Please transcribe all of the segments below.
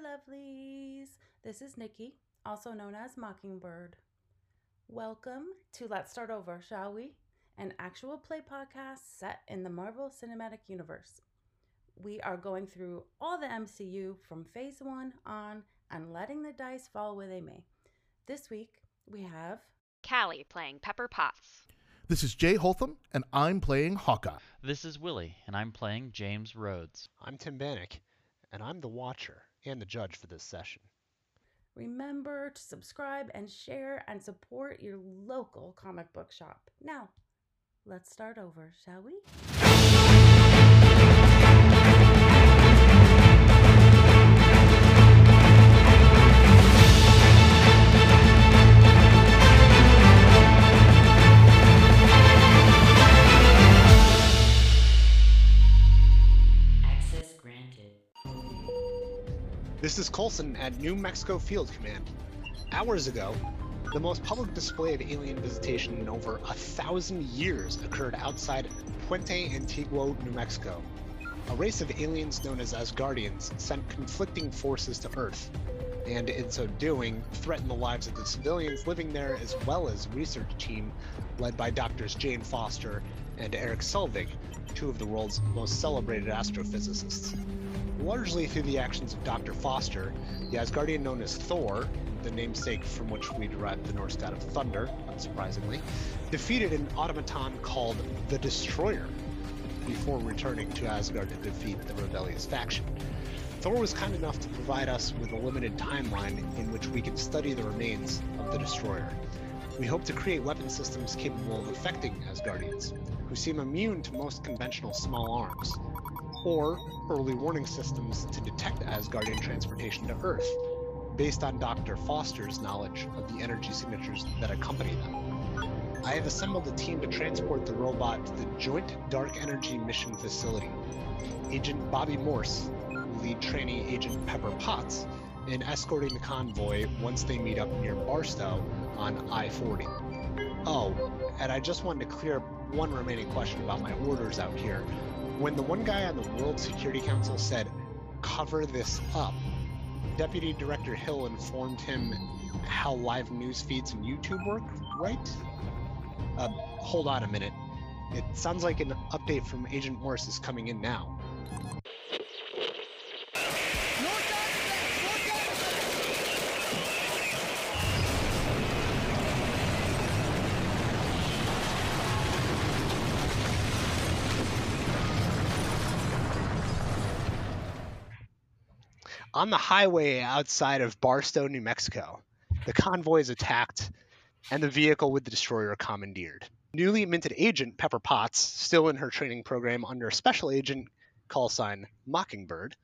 lovelies. This is Nikki, also known as Mockingbird. Welcome to Let's Start Over, shall we? An actual play podcast set in the Marvel Cinematic Universe. We are going through all the MCU from phase one on and letting the dice fall where they may. This week, we have Callie playing Pepper Potts. This is Jay Holtham, and I'm playing Hawkeye. This is Willie, and I'm playing James Rhodes. I'm Tim Bannock, and I'm the watcher and the judge for this session. Remember to subscribe and share and support your local comic book shop. Now, let's start over, shall we? This is Coulson at New Mexico Field Command. Hours ago, the most public display of alien visitation in over a thousand years occurred outside Puente Antiguo, New Mexico. A race of aliens known as Asgardians sent conflicting forces to Earth, and in so doing, threatened the lives of the civilians living there as well as research team led by doctors Jane Foster and Erik Selvig, two of the world's most celebrated astrophysicists. Largely through the actions of Dr. Foster, the Asgardian known as Thor, the namesake from which we derive the Norse god of thunder, unsurprisingly, defeated an automaton called the Destroyer before returning to Asgard to defeat the rebellious faction. Thor was kind enough to provide us with a limited timeline in which we can study the remains of the Destroyer. We hope to create weapon systems capable of affecting Asgardians, who seem immune to most conventional small arms, or early warning systems to detect Asgardian transportation to Earth, based on Dr. Foster's knowledge of the energy signatures that accompany them. I have assembled a team to transport the robot to the Joint Dark Energy Mission Facility. Agent Bobby Morse lead trainee Agent Pepper Potts in escorting the convoy once they meet up near Barstow on I 40. Oh, and I just wanted to clear up one remaining question about my orders out here. When the one guy on the World Security Council said, cover this up, Deputy Director Hill informed him how live news feeds and YouTube work, right? Uh, hold on a minute. It sounds like an update from Agent Morse is coming in now. On the highway outside of Barstow, New Mexico, the convoy is attacked and the vehicle with the destroyer commandeered. Newly minted agent Pepper Potts, still in her training program under special agent call sign Mockingbird,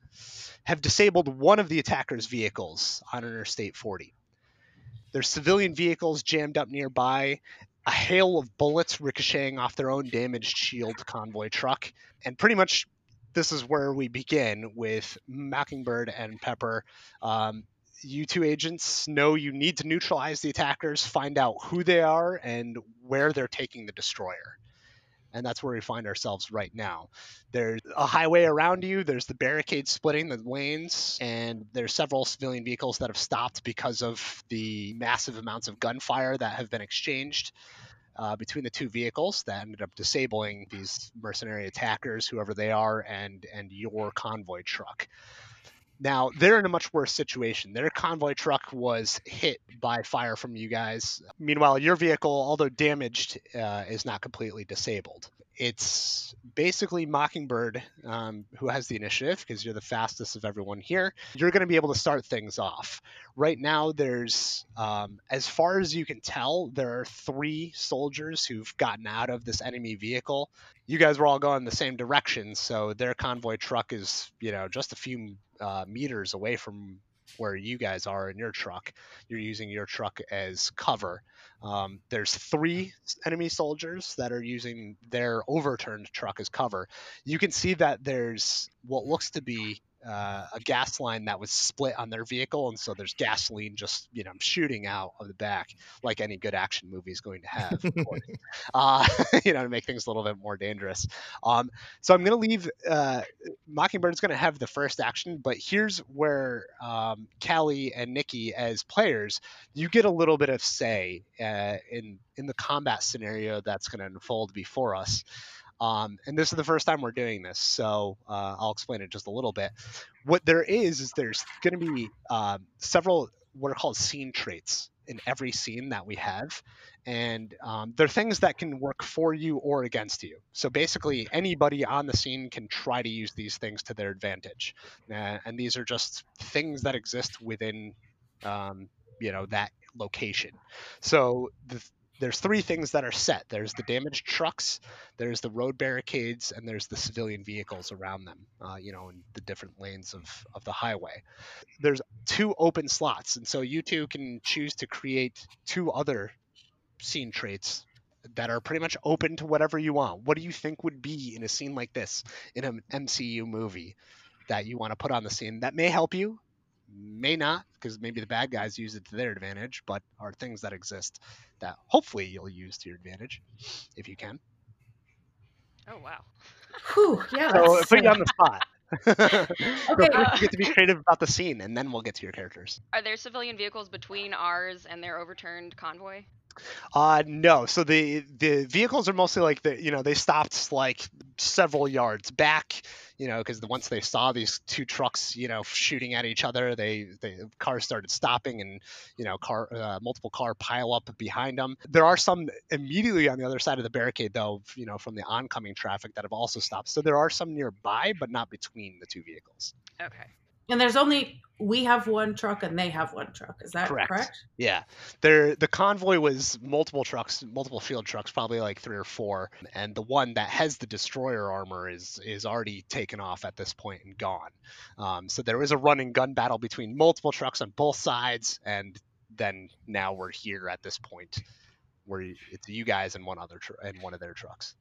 have disabled one of the attacker's vehicles on Interstate 40. There's civilian vehicles jammed up nearby, a hail of bullets ricocheting off their own damaged shield convoy truck, and pretty much this is where we begin with Mockingbird and Pepper. Um, you two agents know you need to neutralize the attackers, find out who they are and where they're taking the destroyer. And that's where we find ourselves right now. There's a highway around you, there's the barricade splitting the lanes, and there's several civilian vehicles that have stopped because of the massive amounts of gunfire that have been exchanged uh, between the two vehicles that ended up disabling these mercenary attackers, whoever they are, and and your convoy truck. Now they're in a much worse situation. Their convoy truck was hit by fire from you guys. Meanwhile, your vehicle, although damaged, uh, is not completely disabled. It's basically Mockingbird um, who has the initiative because you're the fastest of everyone here. You're going to be able to start things off. Right now, there's, um, as far as you can tell, there are three soldiers who've gotten out of this enemy vehicle. You guys were all going the same direction, so their convoy truck is, you know, just a few uh, meters away from where you guys are in your truck. You're using your truck as cover. Um, there's three enemy soldiers that are using their overturned truck as cover. You can see that there's what looks to be uh, a gas line that was split on their vehicle, and so there's gasoline just you know shooting out of the back, like any good action movie is going to have, uh, you know, to make things a little bit more dangerous. Um, so I'm going to leave. Uh, Mockingbird's going to have the first action, but here's where um, Callie and Nikki, as players, you get a little bit of say uh, in in the combat scenario that's going to unfold before us. Um, and this is the first time we're doing this, so uh, I'll explain it just a little bit. What there is is there's going to be um, several what are called scene traits in every scene that we have, and um, they're things that can work for you or against you. So basically, anybody on the scene can try to use these things to their advantage, uh, and these are just things that exist within, um, you know, that location. So the there's three things that are set. There's the damaged trucks there's the road barricades and there's the civilian vehicles around them uh, you know in the different lanes of, of the highway. There's two open slots and so you two can choose to create two other scene traits that are pretty much open to whatever you want. What do you think would be in a scene like this in an mcu movie that you want to put on the scene that may help you may not because maybe the bad guys use it to their advantage but are things that exist that hopefully you'll use to your advantage if you can Oh wow. Whew, yeah. so that's- put you on the spot Okay. So you uh get to be creative about the scene and then we'll get to your characters Are there civilian vehicles between ours and their overturned convoy? Uh no. So the the vehicles are mostly like the you know they stopped like several yards back you know because once they saw these two trucks you know shooting at each other they the cars started stopping and you know car uh, multiple car pile up behind them there are some immediately on the other side of the barricade though you know from the oncoming traffic that have also stopped. So there are some nearby but not between the two vehicles. Okay. And there's only we have one truck and they have one truck. Is that Correct. correct? Yeah, there the convoy was multiple trucks, multiple field trucks, probably like three or four, and the one that has the destroyer armor is is already taken off at this point and gone. Um, so there was a running gun battle between multiple trucks on both sides, and then now we're here at this point where it's you guys and one other tr- and one of their trucks.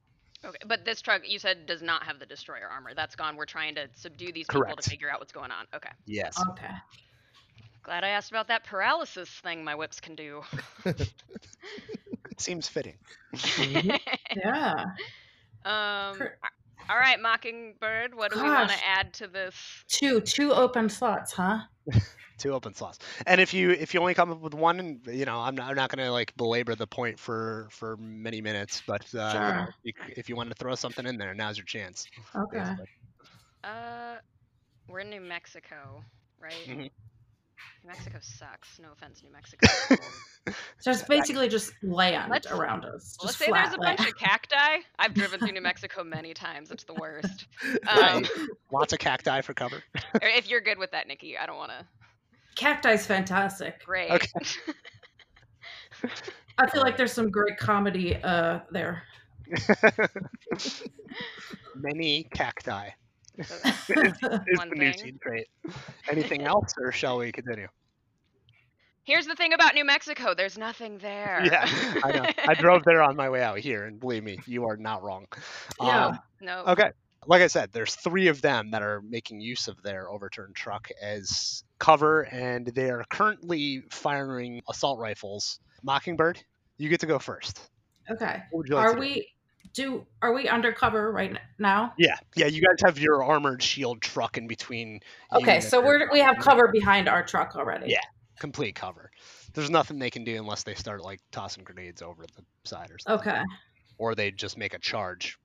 Okay. But this truck you said does not have the destroyer armor. That's gone. We're trying to subdue these people to figure out what's going on. Okay. Yes. Okay. Glad I asked about that paralysis thing my whips can do. Seems fitting. Yeah. um. Cur- a- All right, Mockingbird. What do we want to add to this? Two two open slots, huh? two open slots and if you if you only come up with one you know i'm not, I'm not gonna like belabor the point for for many minutes but uh Sure. if, you, if you want to throw something in there now's your chance Okay. basically. Uh, we're in New Mexico, right? New Mexico sucks. No offense, New Mexico. So it's basically just land Let's- around us. Just Let's say flat there's a land. bunch of cacti. I've driven through New Mexico many times. It's the worst. Yeah, Um, lots of cacti for cover if you're good with that, Nikki, I don't want to. Cacti's fantastic. Great. Okay. I feel like there's some great comedy uh there. many cacti So- is, is One the new thing. scene trait anything else or shall we continue Here's the thing about New Mexico. There's nothing there. yeah i know i drove there on my way out here and believe me you are not wrong Yeah. Um, no. Okay. Like I said, there's three of them that are making use of their overturned truck as cover, and they are currently firing assault rifles. Mockingbird, you get to go first. Okay. What would you like Are to do? we do are we undercover right now? Yeah, yeah. You guys have your armored shield truck in between. Okay, so we're we have cover behind our truck already. Yeah. Complete cover. There's nothing they can do unless they start like tossing grenades over the side or something. Okay. Or they just make a charge,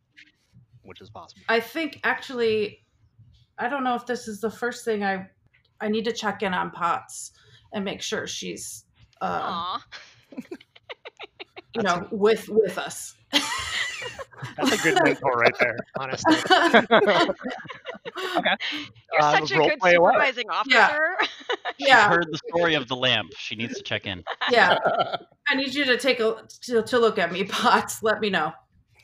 which is possible. I think actually I don't know if this is the first thing I I need to check in on Potts and make sure she's uh Aw. you know with with us. That's a good mentor right there, honestly. You're Uh, such a good play away. supervising Yeah. officer. yeah. Heard the story of the lamp. She needs to check in. Yeah. I need you to take a to, to look at me, Potts. Let me know.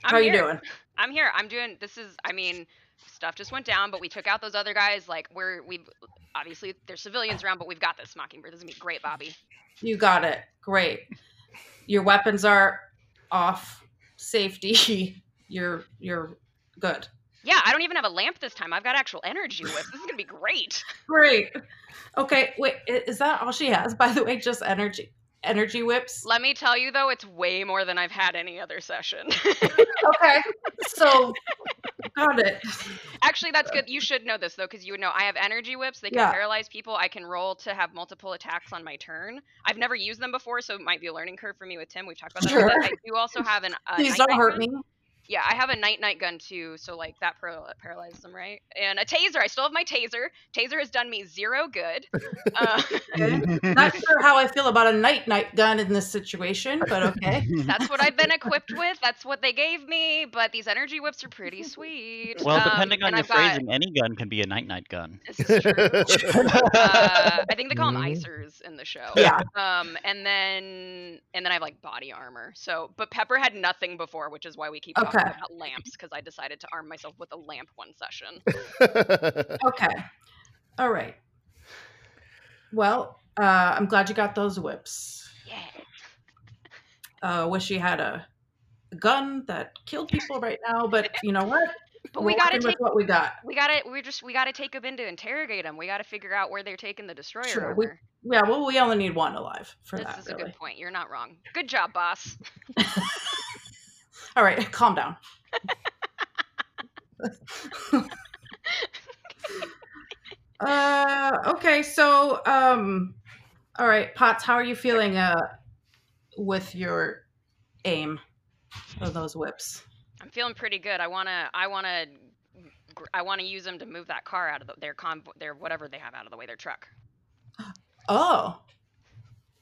I'm How you doing? I'm here. I'm doing. This is. I mean, stuff just went down, but we took out those other guys. Like we're we've obviously there's civilians around, but we've got this Mockingbird. This is gonna be great, Bobby. You got it. Great. Your weapons are off. Safety. You're you're good. Yeah, I don't even have a lamp this time. I've got actual energy whips. This is gonna be great. Great. Okay, wait, is that all she has? By the way, just energy energy whips. Let me tell you though, it's way more than I've had any other session. Okay, so got it. Actually, that's good. You should know this though, because you would know I have energy whips. They can Yeah. paralyze people. I can roll to have multiple attacks on my turn. I've never used them before, so it might be a learning curve for me with Tim. We've talked about that. Sure. But I do also have an. Uh, Please don't hurt me. Yeah, I have a night night gun too, so like that par- paralyzes them, right? And a taser. I still have my taser. Taser has done me zero good. Uh, Okay. Not sure how I feel about a night night gun in this situation, but okay. that's what I've been equipped with. That's what they gave me. But these energy whips are pretty sweet. Well, Um, depending on your I've got- phrasing, any gun can be a night night gun. This is true. uh, I think they call them Mhm. icers in the show. Yeah. Um, and then and then I have like body armor. So, but Pepper had nothing before, which is why we keep talking Okay. about lamps because I decided to arm myself with a lamp one session. Okay. All right. Well, uh, I'm glad you got those whips. Yeah. Uh, wish you had a gun that killed people right now, but you know what? But We're we gotta take what we got. we gotta we just we gotta take them in to interrogate them. We gotta figure out where they're taking the destroyer Sure, we- Yeah, well, we only need one alive for that. This that, is a really. good point. You're not wrong. Good job, boss. All right, calm down. uh, okay, so um, all right, Potts, how are you feeling uh with your aim of those whips? I'm feeling pretty good. I wanna I wanna I wanna use them to move that car out of the, their convoy, their whatever they have out of the way, their truck. Oh,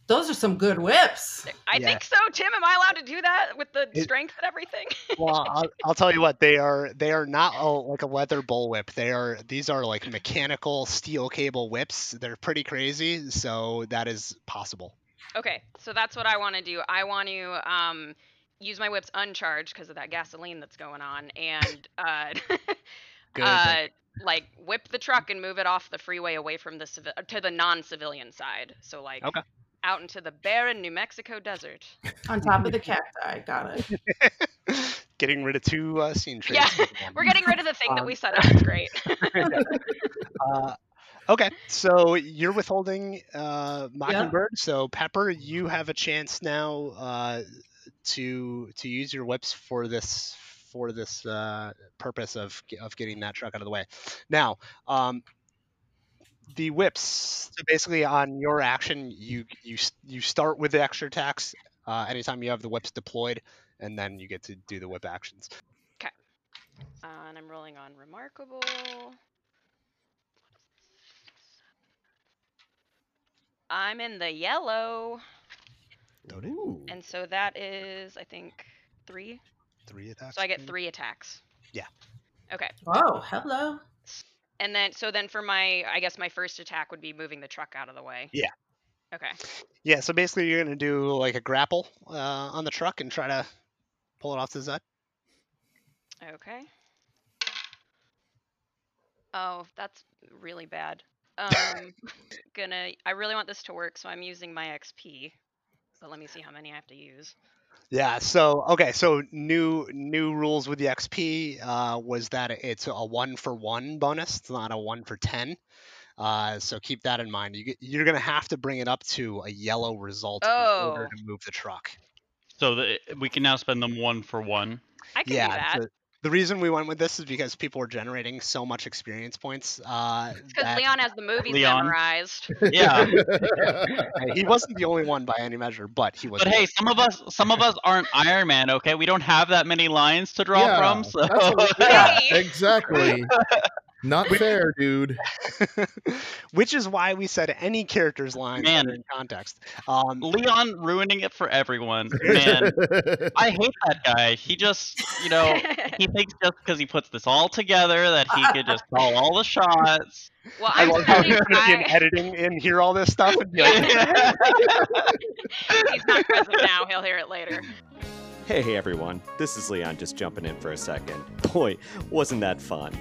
those are some good whips. I Yeah. think so, Tim. Am I allowed to do that with the It- strength and everything? Well, I'll, I'll tell you what they are. They are not a, like a leather bullwhip. They are. These are like mechanical steel cable whips. They're pretty crazy. So that is possible. okay, so that's what I want to do. I want to um, use my whips uncharged because of that gasoline that's going on, and uh, Good. uh, like whip the truck and move it off the freeway away from the civi- to the non-civilian side. So like Okay. Out into the barren New Mexico desert. On top of the cacti, got it. Getting rid of two uh, scene traits. Yeah. We're getting rid of the thing that Um, we set up. It's great. uh, okay, so you're withholding uh, Mockingbird. So Pepper, you have a chance now uh, to to use your whips for this for this uh, purpose of of getting that truck out of the way. Now, um, the whips. So basically, on your action, you you you start with the extra attacks uh, anytime you have the whips deployed, and then you get to do the whip actions. Uh, and I'm rolling on remarkable. I'm in the yellow, Ooh. and so that is, I think, three. Three attacks. So I get three attacks. Yeah. Okay, Oh, hello. And then so then for my, I guess my first attack would be moving the truck out of the way. Yeah. Okay. Yeah, so basically you're gonna do like a grapple uh, on the truck and try to pull it off to the side. Okay. Oh, that's really bad. Um, gonna. I really want this to work, so I'm using my XP. But let me see how many I have to use. Yeah. So okay. So new new rules with the XP uh, was that it's a one for one bonus. It's not a one for ten. Uh, so keep that in mind. You get, you're gonna have to bring it up to a yellow result in order Oh. to move the truck. So the, we can now spend them one for one. I can yeah. do that. The, the reason we went with this is because people were generating so much experience points. Uh, Because that- Leon has the movies Leon. memorized. Yeah, he wasn't the only one by any measure, but he was. but hey, some of us some of us aren't Iron Man. Okay, we don't have that many lines to draw Yeah, from. So yeah, exactly. Not fair, dude. Which is why we said any character's line Man. in context. Um, Leon ruining it for everyone. Man, I hate that guy. He just, you know, he thinks just because he puts this all together that he could just call all the shots. well, I I'm love how he's gonna be in editing and hear all this stuff and be like, He's not present now. He'll hear it later. Hey, hey everyone, this is Leon just jumping in for a second. Boy, wasn't that fun.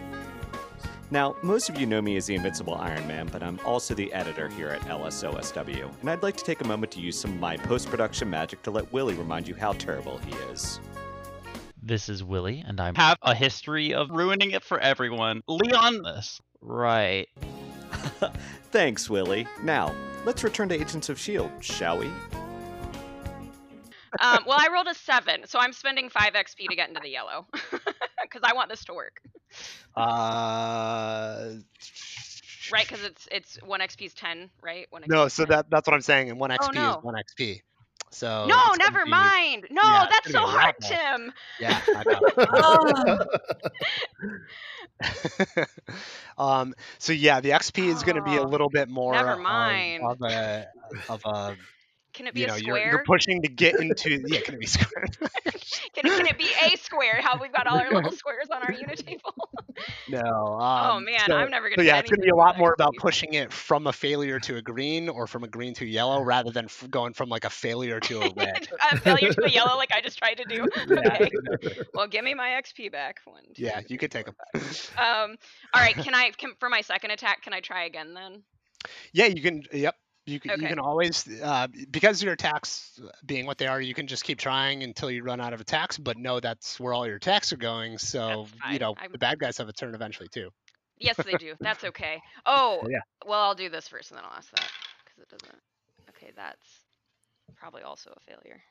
Now, most of you know me as the Invincible Iron Man, but I'm also the editor here at LSOSW, and I'd like to take a moment to use some of my post production magic to let Willie remind you how terrible he is. This is Willie, and I have a history of ruining it for everyone. Leon, this. Right. Thanks, Willie. Now, let's return to Agents of S.H.I.E.L.D., shall we? Um, well, I rolled a seven, so I'm spending five XP to get into the yellow because I want this to work. Uh, Right, because it's it's one XP is ten, right? One XP no, so 10. that that's what I'm saying. And one XP Oh, no. is one XP. So No, never be- mind. No, yeah, that's so gonna be a hard, Tim. Yeah, um, so yeah, the XP is going to be a little bit more never mind. Of, a of a Can it be you a know you're, you're pushing to get into yeah can it be square? Can, it- can it be a square? How we've got all our little squares on our unit table? no. oh Um, man, so, I'm never gonna. so yeah, it's going to be a lot more about pushing it from a failure to a green or from a green to a yellow rather than f- going from like a failure to a red. a failure to a yellow, like I just tried to do. Yeah, okay. exactly. Well, give me my XP back. One. two, Yeah, you could take them. Um. All right. Can I? Can, for my second attack, can I try again then? Yeah, you can. Yep. You can, you can always uh, because your attacks being what they are, you can just keep trying until you run out of attacks. But know that's where all your attacks are going. So you know I'm- the bad guys have a turn eventually too. Yes, they do. That's okay. Oh. Yeah. Well, I'll do this first, and then I'll ask that because it doesn't. Okay, that's probably also a failure.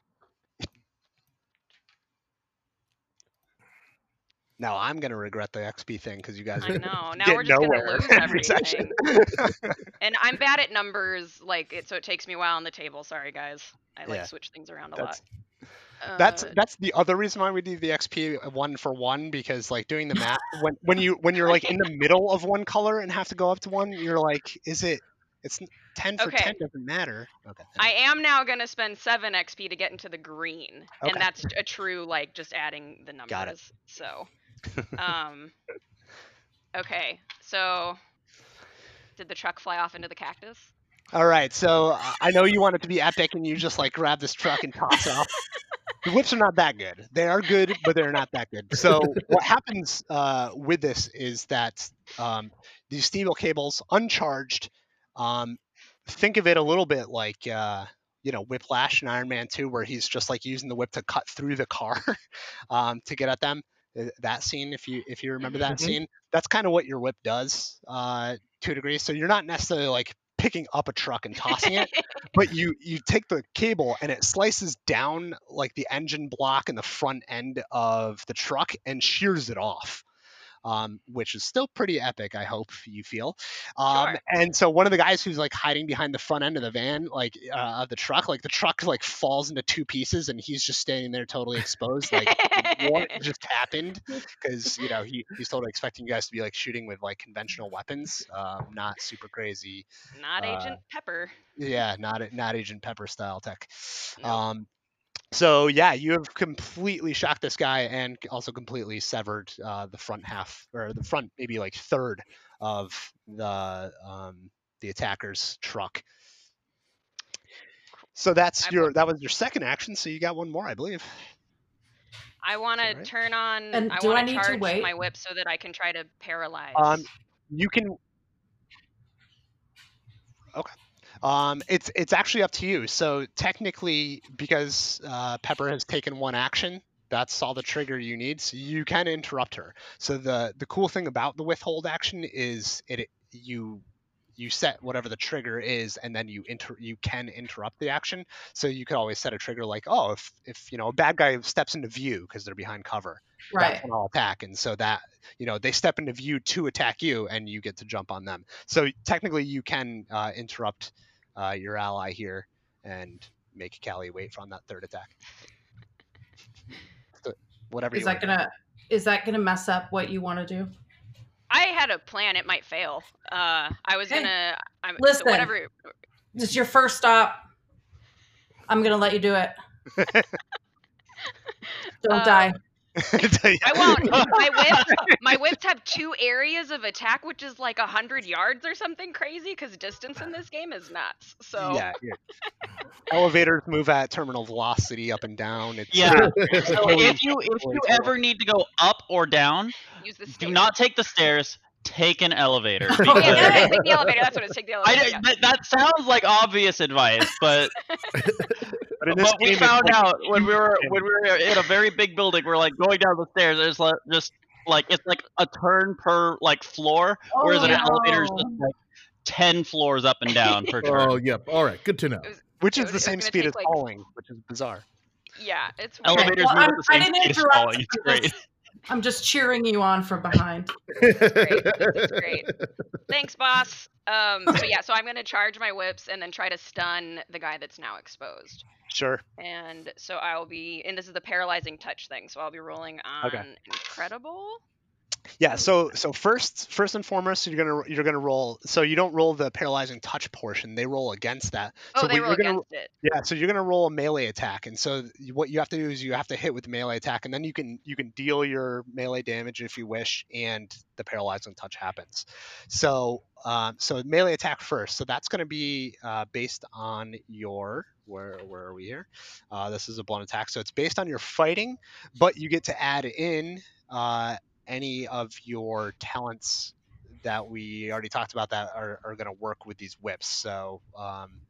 Now I'm gonna regret the XP thing because you guys I are know. Now we're just nowhere gonna lose everything. and I'm bad at numbers, like it, so it takes me a while on the table. Sorry, guys. I like Yeah. switch things around a That's- lot. That's Uh, that's the other reason why we do the XP one for one because like doing the math when when you when you're like in the middle of one color and have to go up to one, you're like, is it? It's ten for Okay. ten doesn't matter. Okay. I am now gonna spend seven XP to get into the green, Okay. and that's a true like just adding the numbers. Got it. So, um, okay. So, did the truck fly off into the cactus? All right, so I know you want it to be epic, and you just like grab this truck and toss off. The whips are not that good. They are good, but they're not that good. So what happens uh, with this is that um, these steel cables, uncharged, um, think of it a little bit like uh, you know Whiplash in Iron Man 2, where he's just like using the whip to cut through the car um, to get at them. Uh, That scene, if you if you remember that Mhm. scene, that's kind of what your whip does uh, to a degree. So you're not necessarily like picking up a truck and tossing it, but you you take the cable and it slices down like the engine block and the front end of the truck and shears it off. Um, which is still pretty epic, I hope you feel. Um, Sure. And so one of the guys who's like hiding behind the front end of the van, like uh, of the truck, like the truck like falls into two pieces, and he's just standing there totally exposed. Like what just happened? Because you know he, he's totally expecting you guys to be like shooting with like conventional weapons, um, not super crazy Not Uh, Agent Pepper. yeah, not not Agent Pepper style tech. Um, so yeah, you have completely shocked this guy and also completely severed uh, the front half or the front maybe like third of the um, the attacker's truck. So that's I your that was your second action. So you got one more, I believe. I want to turn on. And I do I want need to charge wait? my whip so that I can try to paralyze. Um, you can. Okay. Um, it's it's actually up to you. So technically, because uh, Pepper has taken one action, that's all the trigger you need. So you can interrupt her. So the the cool thing about the withhold action is it you you set whatever the trigger is, and then you inter you can interrupt the action. So you could always set a trigger like, oh, if if you know a bad guy steps into view because they're behind cover, right. that's when I'll attack. And so that, you know, they step into view to attack you and you get to jump on them. So technically you can uh, interrupt uh, your ally here and make Callie wait for on that third attack. So, whatever Is you that wanna do. gonna is that gonna mess up what you want to do? I had a plan. It might fail. Uh, I was Hey, gonna. I'm, listen. Whatever. This is your first stop. I'm gonna let you do it. Don't Um, die. I won't. My whips, my whips have two areas of attack, which is like a hundred yards or something crazy. Because distance in this game is nuts. So Yeah, yeah. Elevators move at terminal velocity up and down. It's Yeah. So if you if you ever need to go up or down, use the do not take the stairs. Take an elevator. Oh, Yeah, because- yeah, take the elevator. That's what it is. Take the elevator. don't- that, that sounds like obvious advice, but But in this But we game, it's found like- out when we were when we were in a very big building. We're like going down the stairs. There's like just like it's like a turn per like floor, whereas an Oh, elevator is just like ten floors up and down per turn. Oh, yep. All right. Good to know. which is was- the same speed as like- falling, which is bizarre. Yeah, it's weird. Elevators well, move I'm- at the same didn't speed as interrupt. falling. It's great. Just- I'm just cheering you on from behind. It's great. Thanks, boss. Um, so yeah, so I'm gonna charge my whips and then try to stun the guy that's now exposed. Sure. And so I will be, and this is the paralyzing touch thing. So I'll be rolling on Okay. incredible. Yeah. So so first first and foremost, you're gonna you're gonna roll. So you don't roll the paralyzing touch portion. They roll against that. Oh, so they roll you're gonna against it. Yeah, so you're gonna roll a melee attack, and so what you have to do is you have to hit with the melee attack, and then you can you can deal your melee damage if you wish, and the paralyzing touch happens. So um, so melee attack first. So that's gonna be uh, based on your where where are we here? Uh, this is a blunt attack, so it's based on your fighting, but you get to add in uh, any of your talents that we already talked about that are, are going to work with these whips. So um,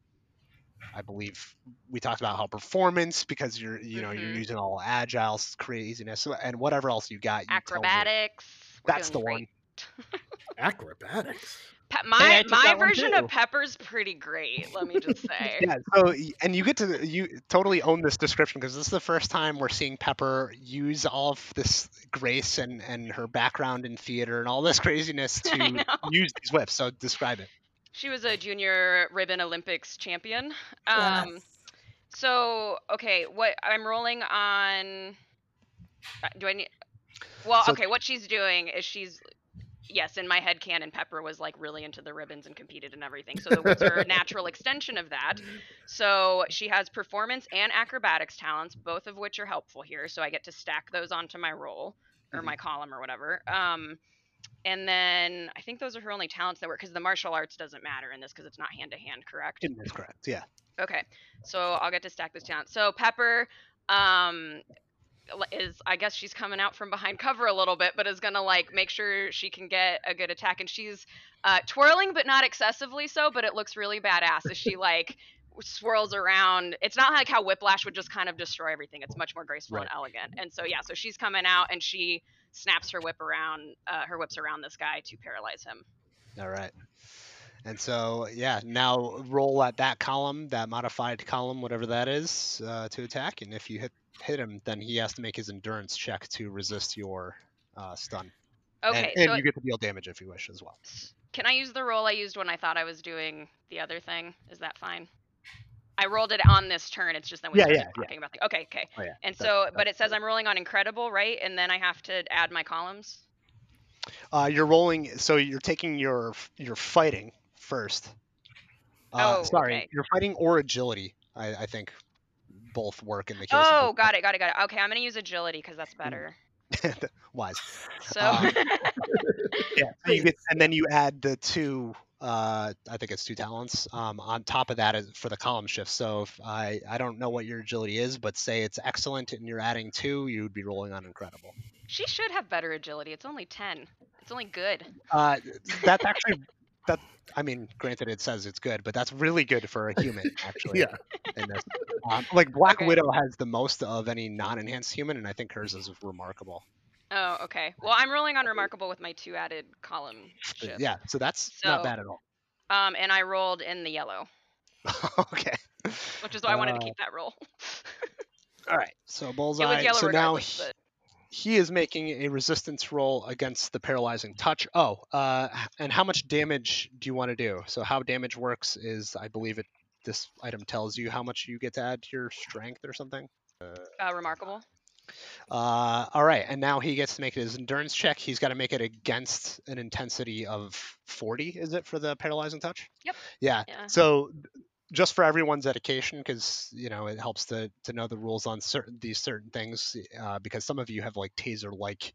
I believe we talked about how performance because you're you know you're Mhm. using all agile s- craziness and whatever else you got. You tell me. Acrobatics. That's the doing one. Acrobatics. Pe- my my version of Pepper's pretty great. Let me just say. Yeah. So and you get to you totally own this description because this is the first time we're seeing Pepper use all of this grace and and her background in theater and all this craziness to use these whips. So describe it. She was a junior ribbon Olympics champion. Um, Yes. So okay, what I'm rolling on. uh, Do I need? Well, So- okay. What she's doing is she's. Yes, in my head, canon Pepper was like really into the ribbons and competed and everything. So the whips are a natural extension of that. So she has performance and acrobatics talents, both of which are helpful here. So I get to stack those onto my roll or Mhm. my column or whatever. Um, and then I think those are her only talents that work because the martial arts doesn't matter in this because it's not hand to hand, correct? That's correct. Yeah. Okay, so I'll get to stack this down. So Pepper, um, is I guess she's coming out from behind cover a little bit, but is gonna like make sure she can get a good attack, and she's uh, twirling, but not excessively so. But it looks really badass as she like swirls around. It's not like how Whiplash would just kind of destroy everything. It's much more graceful and elegant. And so yeah, so she's coming out and she snaps her whip around, uh, her whips around this guy to paralyze him. All right. And so, yeah, now roll at that column, that modified column, whatever that is, uh, to attack. And if you hit hit him, then he has to make his endurance check to resist your uh, stun. Okay, and, so you get to deal damage if you wish as well. Can I use the roll I used when I thought I was doing the other thing? Is that fine? I rolled it on this turn. It's just then we Yeah, yeah, yeah. about the. Okay, okay. Oh yeah. And that- so, but that's it says I'm rolling on incredible, right? And then I have to add my columns. Uh, you're rolling, so you're taking your your fighting first. Uh, Oh, sorry, okay. your fighting or agility. I, I think both work in the case. Oh, of got it, got it, got it. Okay, I'm gonna use agility because that's Mm. better. Wise. So. Uh, Yeah. So you get, and then you add the two. Uh, I think it's two talents. Um, on top of that is for the column shift. So if I I don't know what your agility is, but say it's excellent and you're adding two, you would be rolling on incredible. she should have better agility. It's only ten. It's only good. Uh, that's actually that. I mean, granted, it says it's good, but that's really good for a human, actually. Yeah. in this. Um, like Black Okay. Widow has the most of any non-enhanced human, and I think hers is remarkable. Oh, okay. Well, I'm rolling on remarkable with my two added column Uh, shift. Yeah, so that's not bad at all. Um, and I rolled in the yellow, okay. which is why I wanted to Uh, keep that roll. All right. So it bullseye. was yellow so now but he is making a resistance roll against the paralyzing touch. Oh, uh, and how much damage do you want to do? So how damage works is, I believe it. This item tells you how much you get to add to your strength or something. uh, remarkable. Uh, all right, and now he gets to make his endurance check. He's got to make it against an intensity of 40. Is it for the paralyzing touch? Yep. Yeah. Yeah. So just for everyone's education, because you know it helps to to know the rules on certain these certain things, uh, because some of you have like taser-like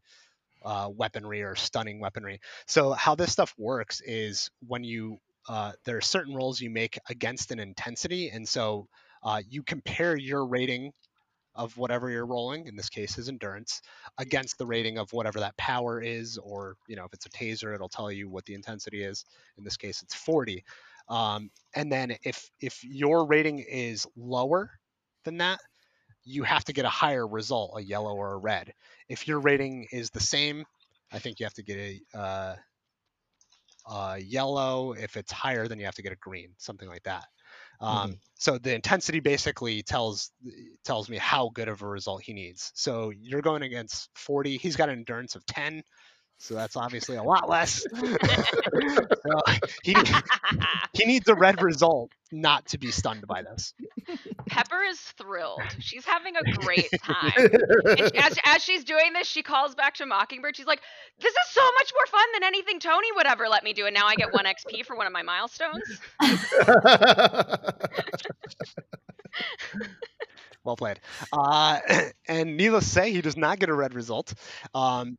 uh, weaponry or stunning weaponry. So how this stuff works is when you uh, there are certain rolls you make against an intensity, and so uh, you compare your rating of whatever you're rolling, in this case is endurance, against the rating of whatever that power is, or you know if it's a taser, it'll tell you what the intensity is. In this case, it's 40. Um, and then if if your rating is lower than that, you have to get a higher result, a yellow or a red. If your rating is the same, I think you have to get a uh, uh, yellow. If it's higher, then you have to get a green, something like that. Um, So the intensity basically tells tells me how good of a result he needs. So you're going against 40. He's got an endurance of 10, so that's obviously a lot less. so he he needs a red result not to be stunned by this. Pepper is thrilled. She's having a great time. And as, as she's doing this, she calls back to Mockingbird. She's like, "This is so much more fun than anything Tony would ever let me do." And now I get one XP for one of my milestones. Well played. Uh, and needless to say, he does not get a red result. Um,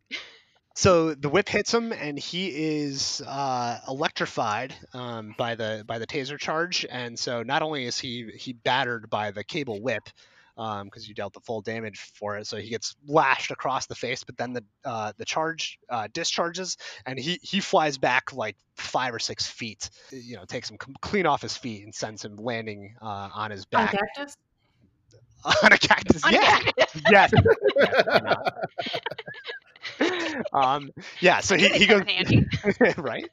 so the whip hits him, and he is uh, electrified um, by the by the taser charge. And so not only is he he battered by the cable whip. Because you dealt the full damage for it, so he gets lashed across the face. But then the uh, the charge uh, discharges, and he he flies back like five or six feet. You know, takes him clean off his feet and sends him landing uh, on his On back cactus? on a cactus. On a cactus, yeah, cactus. yes. um, yeah. So he, he goes right.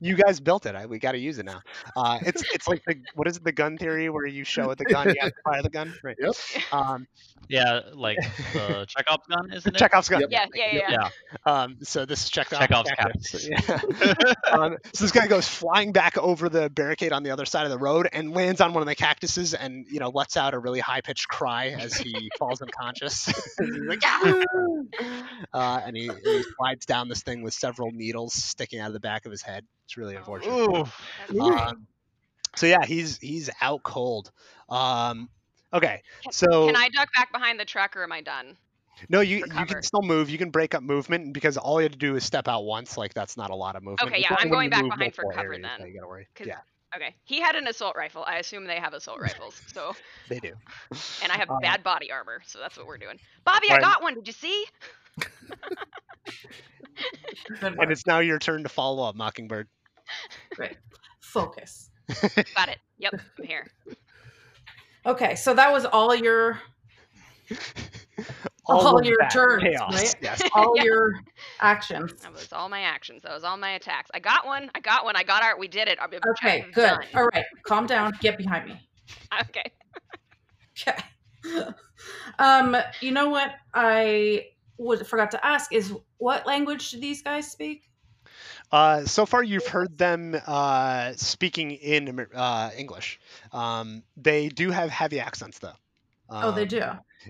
You guys built it. I, we got to use it now. Uh, it's it's like the what is it the gun theory where you show it the gun, you have to fire the gun. Right. Yep. Um, Yeah, like the Chekhov's gun, isn't it? Chekhov's gun. Yep. Yeah, yeah, yeah. Yeah. Um, so this is Chekhov. Chekhov's cactus. Yeah. um, so this guy goes flying back over the barricade on the other side of the road and lands on one of the cactuses and you know lets out a really high pitched cry as he falls unconscious. He's like, "Ah!" uh, and he, he slides down this thing with several needles sticking out of the back of his head. It's really unfortunate. Um, so yeah, he's he's out cold. Um, okay, so Can I duck back behind the truck, or am I done? no, you you can still move. You can break up movement because all you have to do is step out once. Like that's not a lot of movement. Okay, yeah, I'm going back behind for cover areas then, You gotta worry. 'cause- Yeah, Okay, he had an assault rifle. I assume they have assault rifles. So, they do. and I have Uh, bad body armor, so that's what we're doing. Bobby, I Right. got one. Did you see? Good And it's now your turn to follow up, Mockingbird. Great. Focus. Got it. Yep, I'm here. Okay, so that was all your All, All your that turns, chaos. right? Yes. all Yeah. your actions. That was all my actions. That was all my attacks. I got one. I got one. I got our. We did it. I'm Okay, good. done. All right, calm down. Get behind me. Okay. Okay. Um, you know what I would forgot to ask is what language do these guys speak? Uh, so far, you've heard them uh, speaking in uh, English. Um, they do have heavy accents, though. oh, they Um, do.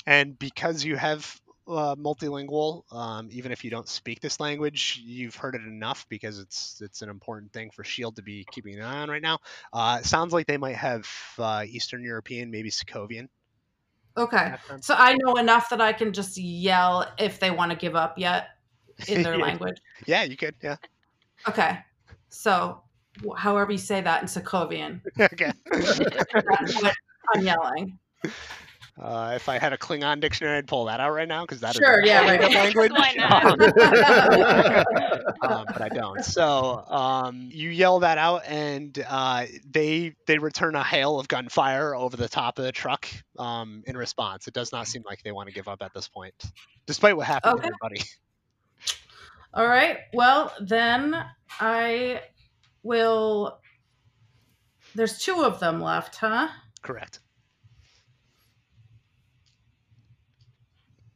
And because you have uh, multilingual, um, even if you don't speak this language, you've heard it enough because it's it's an important thing for Shield to be keeping an eye on right now. Uh, it sounds like they might have uh, Eastern European, maybe Sokovian. Okay. So I know enough that I can just yell if they want to give up yet in their Yeah. language. Yeah, you could. Yeah. Okay. So however you say that in Sokovian, okay. I'm yelling. Uh, if I had a Klingon dictionary, I'd pull that out right now because that is Sure, a yeah, right. language. Why not? um, but I don't. So um, you yell that out, and uh, they they return a hail of gunfire over the top of the truck um, in response. It does not seem like they want to give up at this point, despite what happened Okay. to everybody. All right. Well, then I will. There's two of them left, huh? Correct.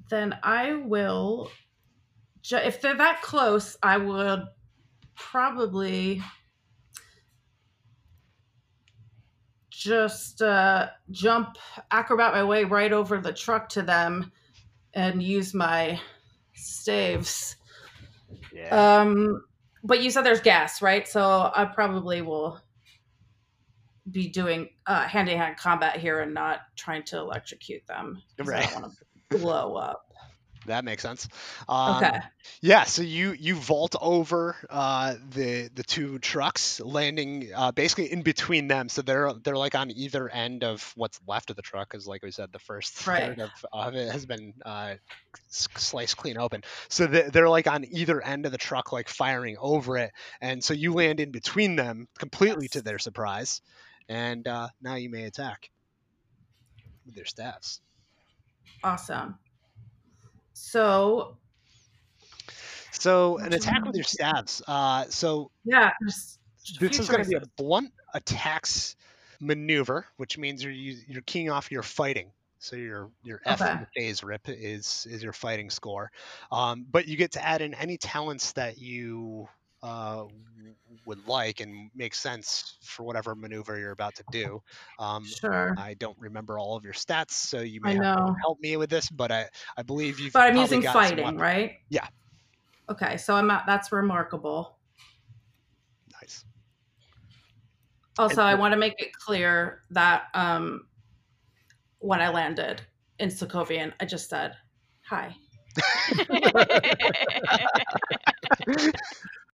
Then I will. Ju- if they're that close, I would probably just uh, jump, acrobat my way right over the truck to them, and use my staves. Yeah. Um, but you said there's gas, right? So I probably will be doing uh, hand-to-hand combat here and not trying to electrocute them. 'cause I Right. don't want to blow up. that makes sense. Um, Okay. Yeah, so you you vault over uh, the the two trucks, landing uh, basically in between them. So they're they're like on either end of what's left of the truck, because like we said, the first Right. third of, of it has been uh, sliced clean open. So they- they're like on either end of the truck, like firing over it, and so you land in between them, completely to their surprise, and uh, now you may attack. with your stats. Awesome. So So an attack with your staves. Uh, so yeah, this is going to be a blunt attacks maneuver, which means you're you're keying off your fighting. So your your F Okay. FASERIP is is your fighting score, um, but you get to add in any talents that you uh, would like and make sense for whatever maneuver you're about to do. Um, Sure. I don't remember all of your stats, so you I may have to help me with this, but I I believe you've. But I'm using got fighting, right? Yeah. Okay, so I'm at, that's remarkable. Nice. Also, And- I want to make it clear that um, when I landed in Sokovian, I just said hi.